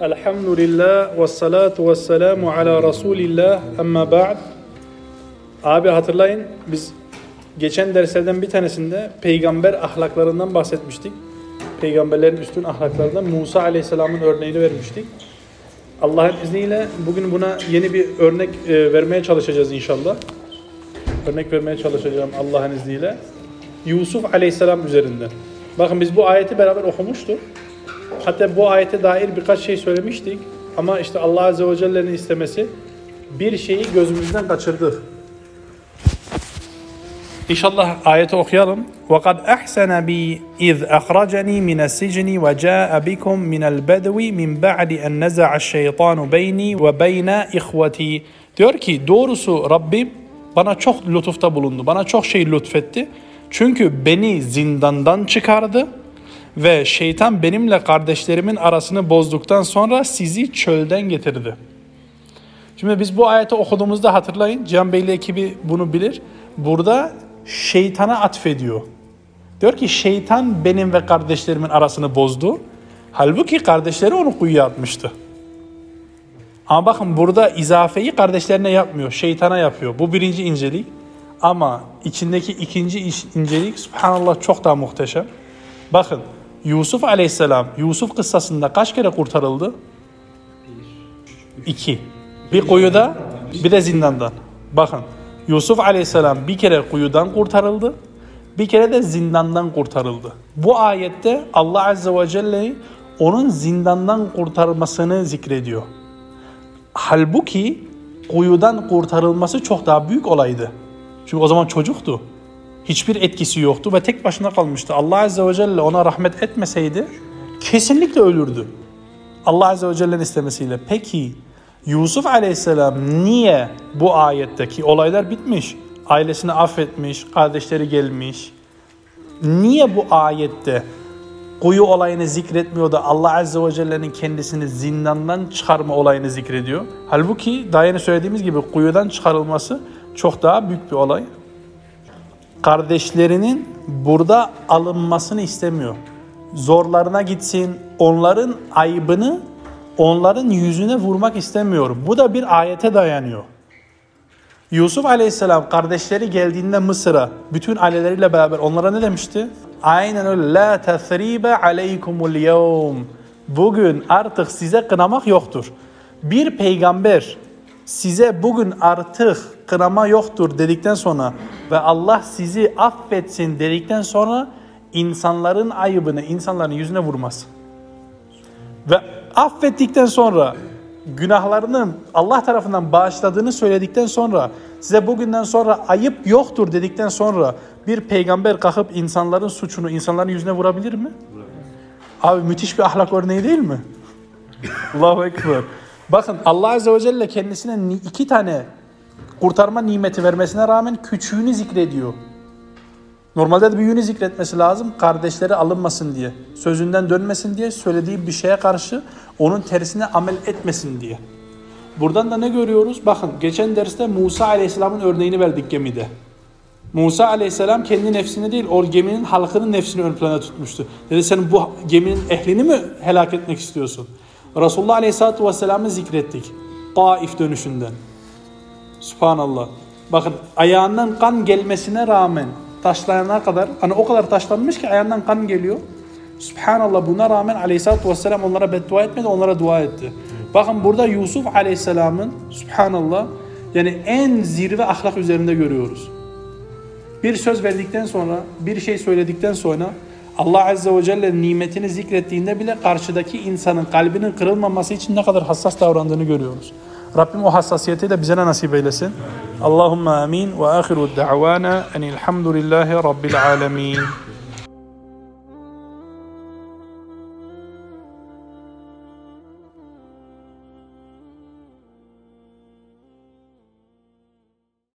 Elhamdülillah ve salatu ve selamu ala Resulillah amma ba'd. Abi hatırlayın biz geçen derslerden bir tanesinde peygamber ahlaklarından bahsetmiştik. Peygamberlerin üstün ahlaklarından Musa aleyhisselamın örneğini vermiştik. Allah'ın izniyle bugün buna yeni bir örnek e, vermeye çalışacağız inşallah. Örnek vermeye çalışacağım Allah'ın izniyle. Yusuf aleyhisselam üzerinden. Bakın biz bu ayeti beraber okumuştuk. Hatta bu ayete dair birkaç şey söylemiştik. Ama işte Allah Azze ve Celle'nin istemesi bir şeyi gözümüzden kaçırdık. İnşallah ayeti okuyalım. وَقَدْ أَحْسَنَ بِي إِذْ أَخْرَجَنِي مِنَ السِّجْنِ وَجَاءَ بِكُمْ مِنَ الْبَدْوِ مِنْ بَعْدِ أَنْ نَزَعَ الشَّيْطَانُ بَيْنِي وَبَيْنَ إِخْوَتِي Diyor ki doğrusu Rabbim bana çok lütufta bulundu. Bana çok şey lütfetti. Çünkü beni zindandan çıkardı ve şeytan benimle kardeşlerimin arasını bozduktan sonra sizi çölden getirdi. Şimdi biz bu ayeti okuduğumuzda hatırlayın. Cihan Beyli ekibi bunu bilir. Burada şeytana atfediyor. Diyor ki şeytan benim ve kardeşlerimin arasını bozdu. Halbuki kardeşleri onu kuyuya atmıştı. Ama bakın burada izafeyi kardeşlerine yapmıyor. Şeytana yapıyor. Bu birinci incelik. Ama içindeki ikinci incelik subhanallah çok daha muhteşem. Bakın Yusuf aleyhisselam Yusuf kıssasında kaç kere kurtarıldı? İki. Bir kuyuda bir de zindandan. Bakın Yusuf aleyhisselam bir kere kuyudan kurtarıldı. Bir kere de zindandan kurtarıldı. Bu ayette Allah azze ve celle onun zindandan kurtarmasını zikrediyor. Halbuki kuyudan kurtarılması çok daha büyük olaydı. Çünkü o zaman çocuktu. Hiçbir etkisi yoktu ve tek başına kalmıştı. Allah Azze ve Celle ona rahmet etmeseydi kesinlikle ölürdü. Allah Azze ve Celle'nin istemesiyle. Peki Yusuf Aleyhisselam niye bu ayetteki olaylar bitmiş? Ailesini affetmiş, kardeşleri gelmiş. Niye bu ayette kuyu olayını zikretmiyor da Allah Azze ve Celle'nin kendisini zindandan çıkarma olayını zikrediyor? Halbuki daha yeni söylediğimiz gibi kuyudan çıkarılması çok daha büyük bir olay kardeşlerinin burada alınmasını istemiyor. Zorlarına gitsin, onların aybını onların yüzüne vurmak istemiyor. Bu da bir ayete dayanıyor. Yusuf Aleyhisselam kardeşleri geldiğinde Mısır'a bütün aileleriyle beraber onlara ne demişti? Aynen öyle. La tesribe aleykumul yevm. Bugün artık size kınamak yoktur. Bir peygamber size bugün artık kınama yoktur dedikten sonra ve Allah sizi affetsin dedikten sonra insanların ayıbını insanların yüzüne vurmaz. Ve affettikten sonra günahlarının Allah tarafından bağışladığını söyledikten sonra size bugünden sonra ayıp yoktur dedikten sonra bir peygamber kalkıp insanların suçunu insanların yüzüne vurabilir mi? Abi müthiş bir ahlak örneği değil mi? Allahu Ekber. Bakın Allah Azze ve Celle kendisine iki tane kurtarma nimeti vermesine rağmen küçüğünü zikrediyor. Normalde de büyüğünü zikretmesi lazım kardeşleri alınmasın diye. Sözünden dönmesin diye söylediği bir şeye karşı onun tersine amel etmesin diye. Buradan da ne görüyoruz? Bakın geçen derste Musa Aleyhisselam'ın örneğini verdik gemide. Musa Aleyhisselam kendi nefsini değil o geminin halkının nefsini ön plana tutmuştu. Dedi sen bu geminin ehlini mi helak etmek istiyorsun? Resulullah Aleyhisselatü Vesselam'ı zikrettik. Taif dönüşünden. Subhanallah. Bakın ayağından kan gelmesine rağmen taşlayana kadar hani o kadar taşlanmış ki ayağından kan geliyor. Subhanallah buna rağmen Aleyhisselatü Vesselam onlara beddua etmedi onlara dua etti. Bakın burada Yusuf Aleyhisselam'ın Subhanallah yani en zirve ahlak üzerinde görüyoruz. Bir söz verdikten sonra, bir şey söyledikten sonra Allah Azze ve Celle nimetini zikrettiğinde bile karşıdaki insanın kalbinin kırılmaması için ne kadar hassas davrandığını görüyoruz. Rabbim o hassasiyeti de bize nasip eylesin. Allahümme amin ve ahiru da'vana enilhamdülillahi rabbil alemin.